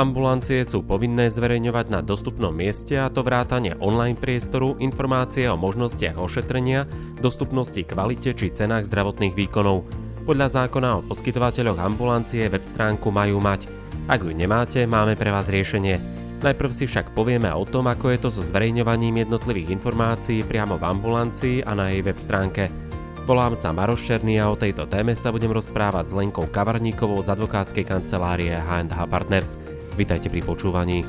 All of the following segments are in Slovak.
Ambulancie sú povinné zverejňovať na dostupnom mieste a to vrátane online priestoru informácie o možnostiach ošetrenia, dostupnosti kvalite či cenách zdravotných výkonov. Podľa zákona o poskytovateľoch ambulancie web stránku majú mať. Ak ju nemáte, máme pre vás riešenie. Najprv si však povieme o tom, ako je to so zverejňovaním jednotlivých informácií priamo v ambulancii a na jej web stránke. Volám sa Maroš Černý a o tejto téme sa budem rozprávať s Lenkou Kavarníkovou z advokátskej kancelárie H&H Partners. Vítajte pri počúvaní.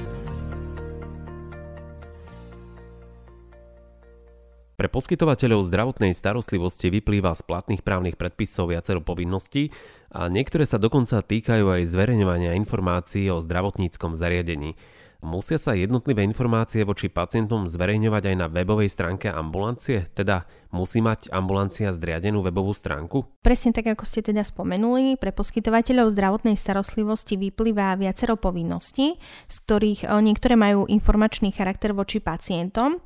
Pre poskytovateľov zdravotnej starostlivosti vyplýva z platných právnych predpisov viacero povinností a niektoré sa dokonca týkajú aj zverejňovania informácií o zdravotníckom zariadení. Musia sa jednotlivé informácie voči pacientom zverejňovať aj na webovej stránke ambulancie, teda musí mať ambulancia zriadenú webovú stránku? Presne tak, ako ste teda spomenuli, pre poskytovateľov zdravotnej starostlivosti vyplýva viacero povinností, z ktorých eh, niektoré majú informačný charakter voči pacientom.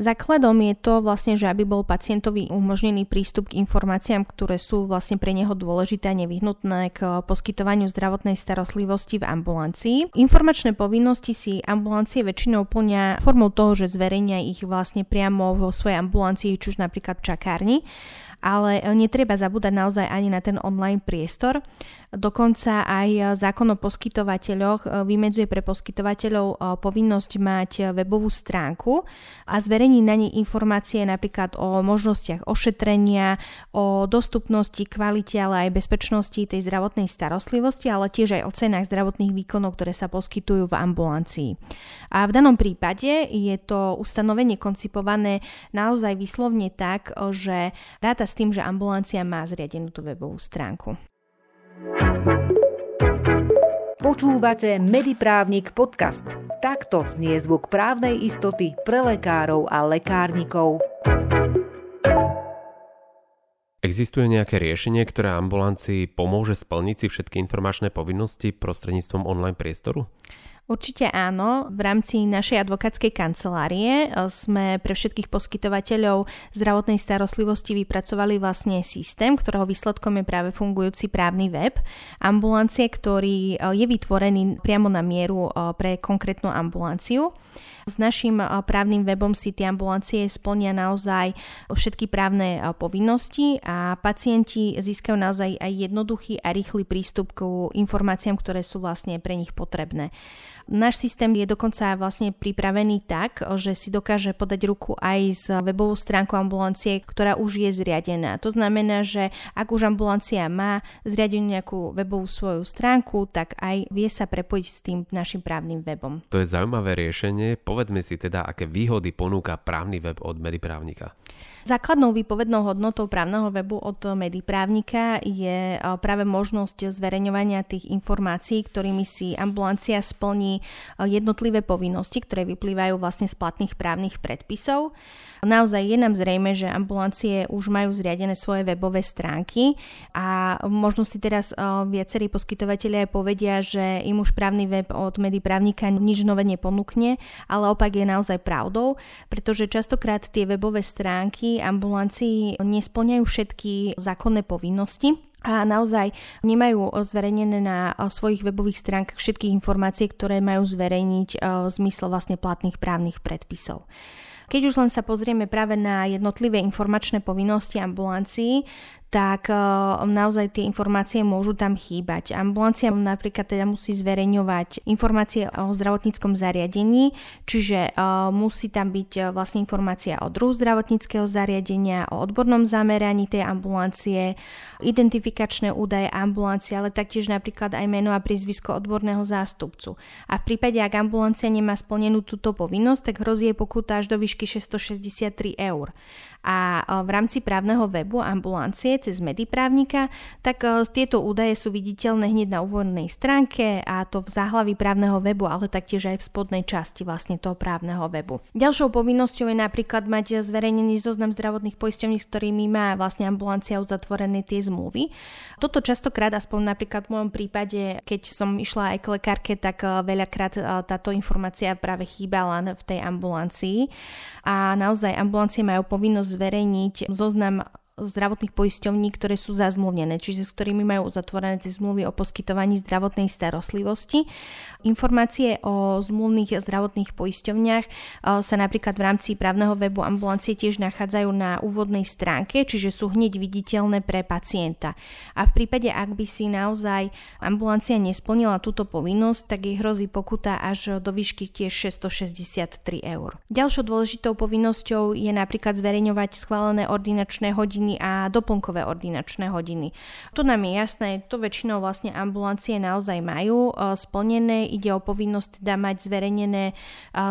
Základom je to vlastne, že aby bol pacientovi umožnený prístup k informáciám, ktoré sú vlastne pre neho dôležité a nevyhnutné k poskytovaniu zdravotnej starostlivosti v ambulancii. Informačné povinnosti si ambulancie väčšinou plnia formou toho, že zverejnia ich vlastne priamo vo svojej ambulancii, či už napríklad v čakárni, ale netreba zabúdať naozaj ani na ten online priestor. Dokonca aj zákon o poskytovateľoch e, vymedzuje pre poskytovateľov e, povinnosť mať webovú stránku a zverejniť na nej informácie napríklad o možnostiach ošetrenia, o dostupnosti, kvalite, ale aj bezpečnosti tej zdravotnej starostlivosti, ale tiež aj o cenách zdravotných výkonov, ktoré sa poskytujú v ambulancii. A v danom prípade je to ustanovenie koncipované naozaj vyslovne tak, že ráta s tým, že ambulancia má zriadenú tú webovú stránku. Počúvate Mediprávnik podcast. Takto znie zvuk právnej istoty pre lekárov a lekárnikov. Existuje nejaké riešenie, ktoré ambulancii pomôže splniť si všetky informačné povinnosti prostredníctvom online priestoru? Určite áno. V rámci našej advokátskej kancelárie e, sme pre všetkých poskytovateľov zdravotnej starostlivosti vypracovali vlastne systém, ktorého výsledkom je práve fungujúci právny web ambulancie, ktorý e, je vytvorený priamo na mieru e, pre konkrétnu ambulanciu. S našim právnym webom si tie ambulancie splnia naozaj všetky právne povinnosti a pacienti získajú naozaj aj jednoduchý a rýchly prístup k informáciám, ktoré sú vlastne pre nich potrebné. Náš systém je dokonca vlastne pripravený tak, že si dokáže podať ruku aj s webovou stránkou ambulancie, ktorá už je zriadená. To znamená, že ak už ambulancia má zriadenú nejakú webovú svoju stránku, tak aj vie sa prepojiť s tým našim právnym webom. To je zaujímavé riešenie. Povedzme si teda, aké výhody ponúka právny web od Mediprávnika. Základnou výpovednou hodnotou právneho webu od Mediprávnika je práve možnosť zverejňovania tých informácií, ktorými si ambulancia splní jednotlivé povinnosti, ktoré vyplývajú vlastne z platných právnych predpisov. Naozaj je nám zrejme, že ambulancie už majú zriadené svoje webové stránky a možno si teraz viacerí poskytovateľia povedia, že im už právny web od Mediprávnika nič nové neponúkne, ale opak je naozaj pravdou, pretože častokrát tie webové stránky ambulancií nesplňajú všetky zákonné povinnosti a naozaj nemajú zverejnené na svojich webových stránkach všetky informácie, ktoré majú zverejniť v zmysle vlastne platných právnych predpisov. Keď už len sa pozrieme práve na jednotlivé informačné povinnosti ambulancií, tak uh, naozaj tie informácie môžu tam chýbať. Ambulancia napríklad teda musí zverejňovať informácie o zdravotníckom zariadení, čiže uh, musí tam byť uh, vlastne informácia o druhu zdravotníckého zariadenia, o odbornom zameraní tej ambulancie, identifikačné údaje ambulancie, ale taktiež napríklad aj meno a prízvisko odborného zástupcu. A v prípade, ak ambulancia nemá splnenú túto povinnosť, tak hrozí jej pokuta až do výšky 663 eur a v rámci právneho webu ambulancie cez Mediprávnika, tak tieto údaje sú viditeľné hneď na úvodnej stránke a to v záhlaví právneho webu, ale taktiež aj v spodnej časti vlastne toho právneho webu. Ďalšou povinnosťou je napríklad mať zverejnený zoznam zdravotných poisťovní, s ktorými má vlastne ambulancia uzatvorené tie zmluvy. Toto častokrát, aspoň napríklad v môjom prípade, keď som išla aj k lekárke, tak veľakrát táto informácia práve chýbala v tej ambulancii a naozaj ambulancie majú povinnosť zverejniť zoznam zdravotných poisťovní, ktoré sú zazmluvnené, čiže s ktorými majú uzatvorené tie zmluvy o poskytovaní zdravotnej starostlivosti. Informácie o zmluvných zdravotných poisťovniach sa napríklad v rámci právneho webu ambulancie tiež nachádzajú na úvodnej stránke, čiže sú hneď viditeľné pre pacienta. A v prípade, ak by si naozaj ambulancia nesplnila túto povinnosť, tak jej hrozí pokuta až do výšky tiež 663 eur. Ďalšou dôležitou povinnosťou je napríklad zverejňovať schválené ordinačné hodiny a doplnkové ordinačné hodiny. To nám je jasné, to väčšinou vlastne ambulancie naozaj majú e, splnené, ide o povinnosť teda mať zverejnené, e,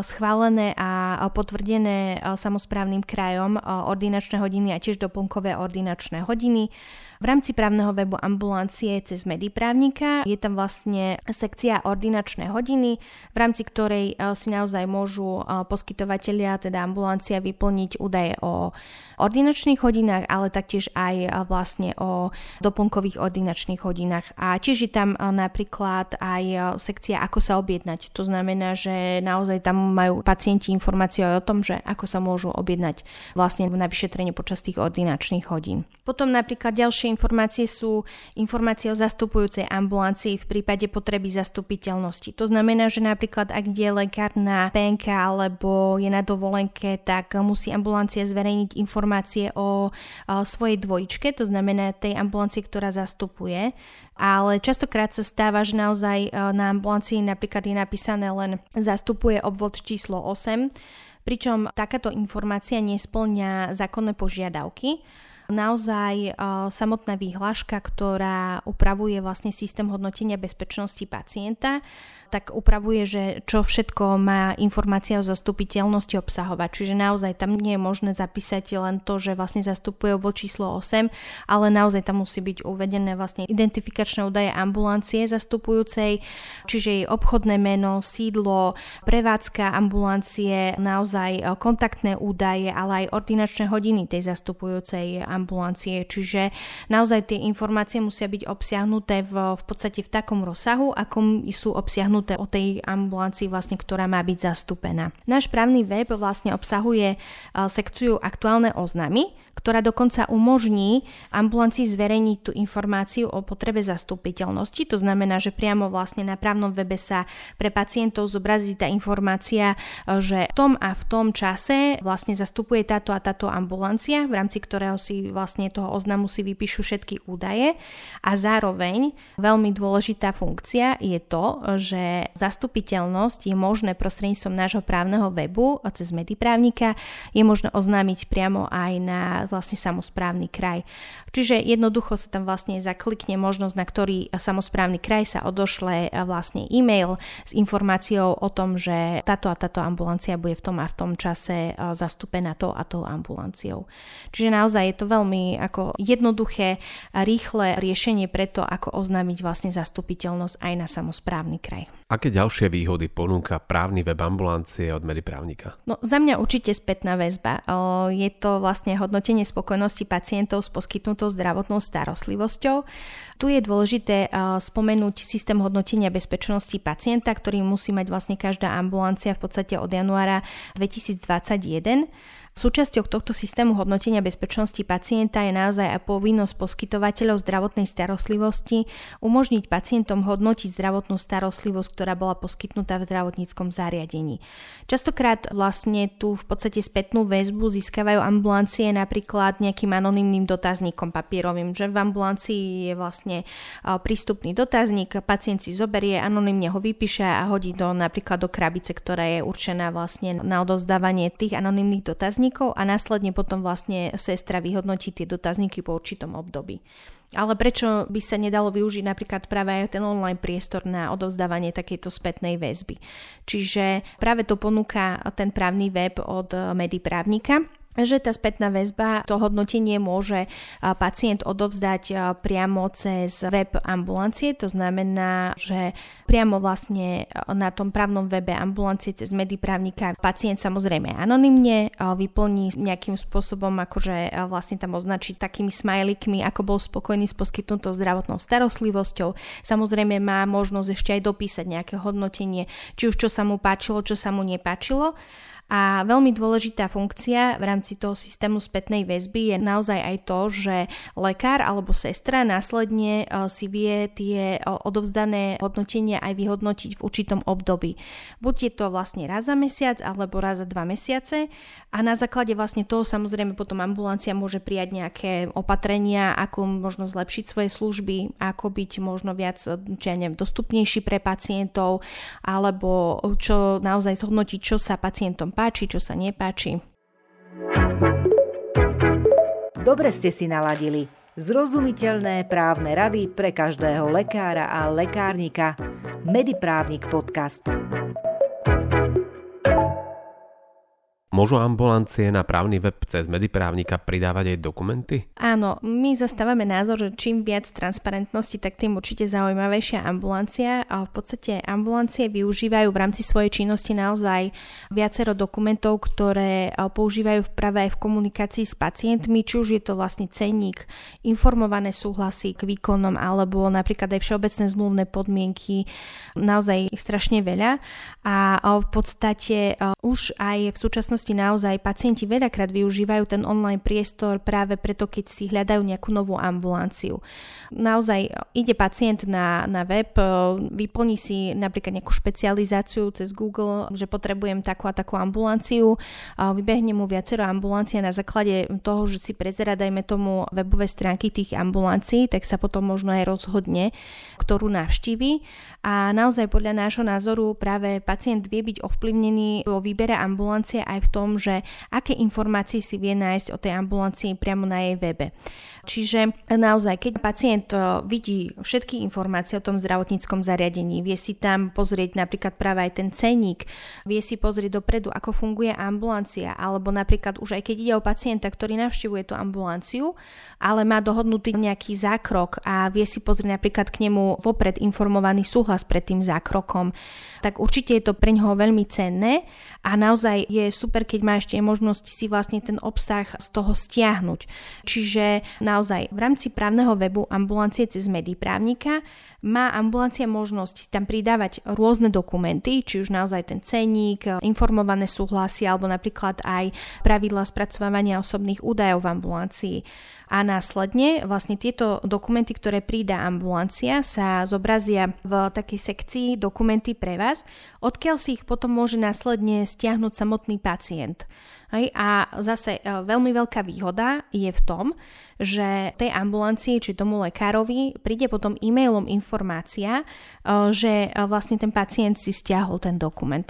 schválené a potvrdené e, samozprávnym krajom ordinačné hodiny a tiež doplnkové ordinačné hodiny. V rámci právneho webu ambulancie cez Mediprávnika je tam vlastne sekcia ordinačné hodiny, v rámci ktorej si naozaj môžu poskytovateľia, teda ambulancia vyplniť údaje o ordinačných hodinách, ale taktiež aj e, vlastne o doplnkových ordinačných hodinách. A tiež je tam napríklad aj sekcia ako sa objednať. To znamená, že naozaj tam majú pacienti informácie o tom, že ako sa môžu objednať vlastne na vyšetrenie počas tých ordinačných hodín. Potom napríklad ďalšie informácie sú informácie o zastupujúcej ambulancii v prípade potreby zastupiteľnosti. To znamená, že napríklad ak je lekár na PNK alebo je na dovolenke, tak musí ambulancia zverejniť informácie o svojej dvojičke, to znamená tej ambulancii, ktorá zastupuje. Ale častokrát sa stáva, že naozaj e, na ambulancii napríklad je napísané len zastupuje obvod číslo 8, pričom takáto informácia nesplňa zákonné požiadavky naozaj uh, samotná výhláška, ktorá upravuje vlastne systém hodnotenia bezpečnosti pacienta, tak upravuje, že čo všetko má informácia o zastupiteľnosti obsahovať. Čiže naozaj tam nie je možné zapísať len to, že vlastne zastupuje vo číslo 8, ale naozaj tam musí byť uvedené vlastne identifikačné údaje ambulancie zastupujúcej, čiže jej obchodné meno, sídlo, prevádzka ambulancie, naozaj kontaktné údaje, ale aj ordinačné hodiny tej zastupujúcej ambulancie. Čiže naozaj tie informácie musia byť obsiahnuté v, v podstate v takom rozsahu, akom sú obsiahnuté rozhodnuté o tej ambulancii, vlastne, ktorá má byť zastúpená. Náš právny web vlastne obsahuje sekciu aktuálne oznamy, ktorá dokonca umožní ambulancii zverejniť tú informáciu o potrebe zastupiteľnosti. To znamená, že priamo vlastne na právnom webe sa pre pacientov zobrazí tá informácia, že v tom a v tom čase vlastne zastupuje táto a táto ambulancia, v rámci ktorého si vlastne toho oznamu si vypíšu všetky údaje a zároveň veľmi dôležitá funkcia je to, že zastupiteľnosť je možné prostredníctvom nášho právneho webu cez Mediprávnika, je možné oznámiť priamo aj na vlastne samozprávny kraj. Čiže jednoducho sa tam vlastne zaklikne možnosť, na ktorý samozprávny kraj sa odošle vlastne e-mail s informáciou o tom, že táto a táto ambulancia bude v tom a v tom čase zastúpená tou a tou ambulanciou. Čiže naozaj je to veľmi ako jednoduché a rýchle riešenie preto, ako oznámiť vlastne zastupiteľnosť aj na samozprávny kraj. Aké ďalšie výhody ponúka právny web ambulancie od Mediprávnika? No za mňa určite spätná väzba. Je to vlastne hodnotenie spokojnosti pacientov s poskytnutou zdravotnou starostlivosťou. Tu je dôležité spomenúť systém hodnotenia bezpečnosti pacienta, ktorý musí mať vlastne každá ambulancia v podstate od januára 2021. Súčasťou tohto systému hodnotenia bezpečnosti pacienta je naozaj aj povinnosť poskytovateľov zdravotnej starostlivosti umožniť pacientom hodnotiť zdravotnú starostlivosť, ktorá bola poskytnutá v zdravotníckom zariadení. Častokrát vlastne tu v podstate spätnú väzbu získavajú ambulancie napríklad nejakým anonymným dotazníkom papierovým, že v ambulancii je vlastne prístupný dotazník, pacient si zoberie, anonymne ho vypíše a hodí do napríklad do krabice, ktorá je určená vlastne na odovzdávanie tých anonymných dotazníkov a následne potom vlastne sestra vyhodnotí tie dotazníky po určitom období. Ale prečo by sa nedalo využiť napríklad práve aj ten online priestor na odovzdávanie takejto spätnej väzby? Čiže práve to ponúka ten právny web od Mediprávnika, že tá spätná väzba, to hodnotenie môže pacient odovzdať priamo cez web ambulancie, to znamená, že priamo vlastne na tom právnom webe ambulancie cez mediprávnika pacient samozrejme anonymne vyplní nejakým spôsobom, akože vlastne tam označí takými smajlikmi, ako bol spokojný s poskytnutou zdravotnou starostlivosťou. Samozrejme má možnosť ešte aj dopísať nejaké hodnotenie, či už čo sa mu páčilo, čo sa mu nepáčilo A veľmi dôležitá funkcia v rámci toho systému spätnej väzby je naozaj aj to, že lekár alebo sestra následne si vie tie odovzdané hodnotenia aj vyhodnotiť v určitom období. Buď je to vlastne raz za mesiac alebo raz za dva mesiace a na základe vlastne toho samozrejme potom ambulancia môže prijať nejaké opatrenia, ako možno zlepšiť svoje služby, ako byť možno viac čo ja neviem, dostupnejší pre pacientov alebo čo naozaj zhodnotiť, čo sa pacientom páči, čo sa nepáči. Dobre ste si naladili. Zrozumiteľné právne rady pre každého lekára a lekárnika. Mediprávnik podcast. Môžu ambulancie na právny web cez Mediprávnika pridávať aj dokumenty? Áno, my zastávame názor, že čím viac transparentnosti, tak tým určite zaujímavejšia ambulancia. A v podstate ambulancie využívajú v rámci svojej činnosti naozaj viacero dokumentov, ktoré používajú práve aj v komunikácii s pacientmi, či už je to vlastne cenník, informované súhlasy k výkonom alebo napríklad aj všeobecné zmluvné podmienky, naozaj ich strašne veľa. A v podstate už aj v súčasnosti súčasnosti naozaj pacienti veľakrát využívajú ten online priestor práve preto, keď si hľadajú nejakú novú ambulanciu. Naozaj ide pacient na, na web, e, vyplní si napríklad nejakú špecializáciu cez Google, že potrebujem takú a takú ambulanciu, vybehne mu viacero ambulancií a na základe toho, že si prezera, dajme tomu, webové stránky tých ambulancií, tak sa potom možno aj rozhodne, ktorú navštívi. A naozaj podľa nášho názoru práve pacient vie byť ovplyvnený vo výbere ambulancie aj v tom, že aké informácie si vie nájsť o tej ambulancii priamo na jej webe. Čiže naozaj, keď pacient e, vidí všetky informácie o tom zdravotníckom zariadení, vie si tam pozrieť napríklad práve aj ten cenník, vie si pozrieť dopredu, ako funguje ambulancia, alebo napríklad už aj keď ide o pacienta, ktorý navštevuje tú ambulanciu, ale má dohodnutý nejaký zákrok a vie si pozrieť napríklad k nemu vopred informovaný súhlas pred tým zákrokom, tak určite je to pre ňoho veľmi cenné a naozaj je super, keď má ešte možnosť si vlastne ten obsah z toho stiahnuť. Čiže naozaj v rámci právneho webu ambulancie cez Mediprávnika má ambulancia možnosť tam pridávať rôzne dokumenty, či už naozaj ten cenník, informované súhlasy alebo napríklad aj pravidla spracovávania osobných údajov v ambulancii. A následne vlastne tieto dokumenty, ktoré prída ambulancia, sa zobrazia v takej sekcii dokumenty pre vás, odkiaľ si ich potom môže následne stiahnuť samotný pacient. Hej, a zase e, veľmi veľká výhoda je v tom, že tej ambulancii či tomu lekárovi príde potom e-mailom informácia, e, že e, vlastne ten pacient si stiahol ten dokument.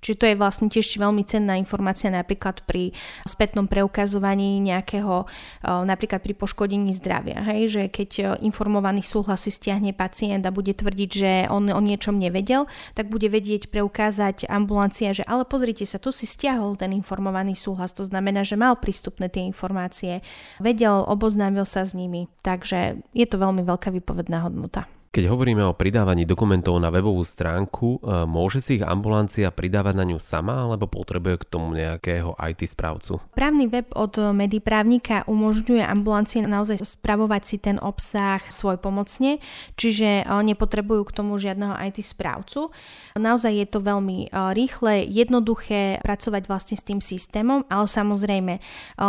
Čiže to je vlastne tiež veľmi cenná informácia napríklad pri spätnom preukazovaní nejakého, napríklad pri poškodení zdravia. Hej? Že keď informovaný súhlas si stiahne pacient a bude tvrdiť, že on o niečom nevedel, tak bude vedieť preukázať ambulancia, že ale pozrite sa, tu si stiahol ten informovaný súhlas. To znamená, že mal prístupné tie informácie, vedel, oboznámil sa s nimi. Takže je to veľmi veľká výpovedná hodnota. Keď hovoríme o pridávaní dokumentov na webovú stránku, e, môže si ich ambulancia pridávať na ňu sama alebo potrebuje k tomu nejakého IT správcu? Právny web od Mediprávnika umožňuje ambulancii naozaj spravovať si ten obsah svoj pomocne, čiže e, nepotrebujú k tomu žiadneho IT správcu. Naozaj je to veľmi e, rýchle, jednoduché pracovať vlastne s tým systémom, ale samozrejme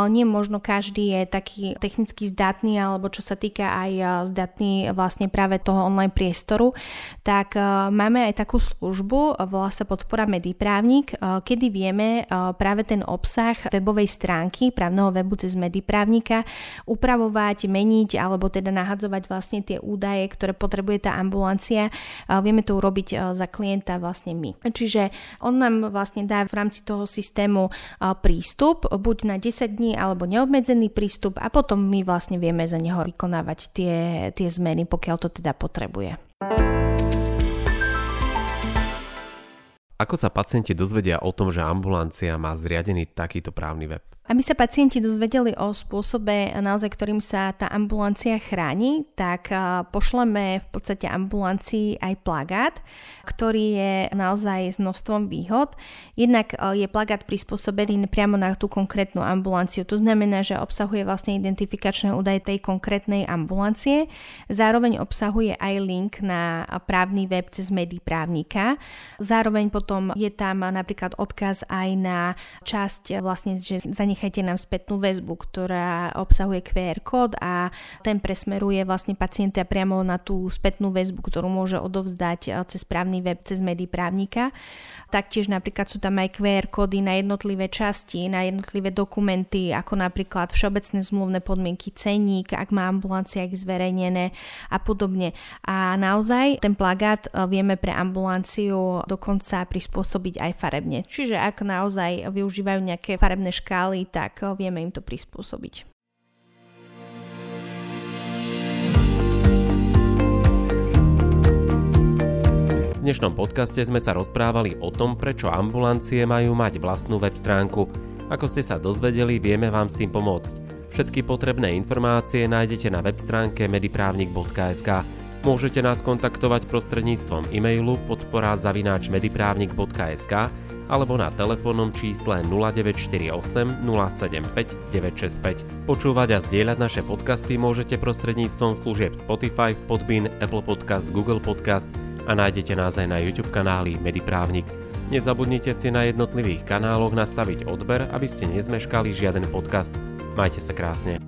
nie možno každý je taký technicky zdatný alebo čo sa týka aj zdatný vlastne práve toho online priestoru, tak e, máme aj takú službu, volá sa podpora Mediprávnik, e, kedy vieme e, práve ten obsah webovej stránky právneho webu cez Mediprávnika upravovať, meniť alebo teda nahadzovať vlastne tie údaje, ktoré potrebuje tá ambulancia. Vieme to urobiť za klienta vlastne my. Čiže on nám vlastne dá v rámci toho systému prístup, buď na 10 dní alebo neobmedzený prístup a potom my vlastne vieme za neho vykonávať tie, tie zmeny, pokiaľ to teda potrebujeme potrebuje. Ako sa pacienti dozvedia o tom, že ambulancia má zriadený takýto právny web? Aby sa pacienti dozvedeli o spôsobe, naozaj, ktorým sa tá ambulancia chráni, tak pošleme v podstate ambulancii aj plagát, ktorý je naozaj s množstvom výhod. Jednak je plagát prispôsobený priamo na tú konkrétnu ambulanciu. To znamená, že obsahuje vlastne identifikačné údaje tej konkrétnej ambulancie. Zároveň obsahuje aj link na právny web cez Mediprávnika. Zároveň potom je tam napríklad odkaz aj na časť vlastne, že zanechá nechajte nám spätnú väzbu, ktorá obsahuje QR kód a ten presmeruje vlastne pacienta priamo na tú spätnú väzbu, ktorú môže odovzdať eh, cez právny web, cez médií právnika. Taktiež napríklad sú tam aj QR kódy na jednotlivé časti, na jednotlivé dokumenty, ako napríklad všeobecné zmluvné podmienky, ceník, ak má ambulancia ich zverejnené a podobne. A naozaj ten plagát eh, vieme pre ambulanciu dokonca prispôsobiť aj farebne. Čiže ak naozaj využívajú nejaké farebné škály, tak eh, vieme im to prispôsobiť. V dnešnom podcaste sme sa rozprávali o tom, prečo ambulancie majú mať vlastnú web stránku. Ako ste sa dozvedeli, vieme vám s tým pomôcť. Všetky potrebné informácie nájdete na web stránke mediprávnik.sk. Môžete nás kontaktovať prostredníctvom e-mailu podpora zavináč mediprávnik.sk alebo na telefónnom čísle 0948 075 965. Počúvať a zdieľať naše podcasty môžete prostredníctvom služieb Spotify, Podbean, Apple Podcast, Google Podcast a nájdete nás aj na YouTube kanáli Mediprávnik. Nezabudnite si na jednotlivých kanáloch nastaviť odber, aby ste nezmeškali žiaden podcast. Majte sa krásne.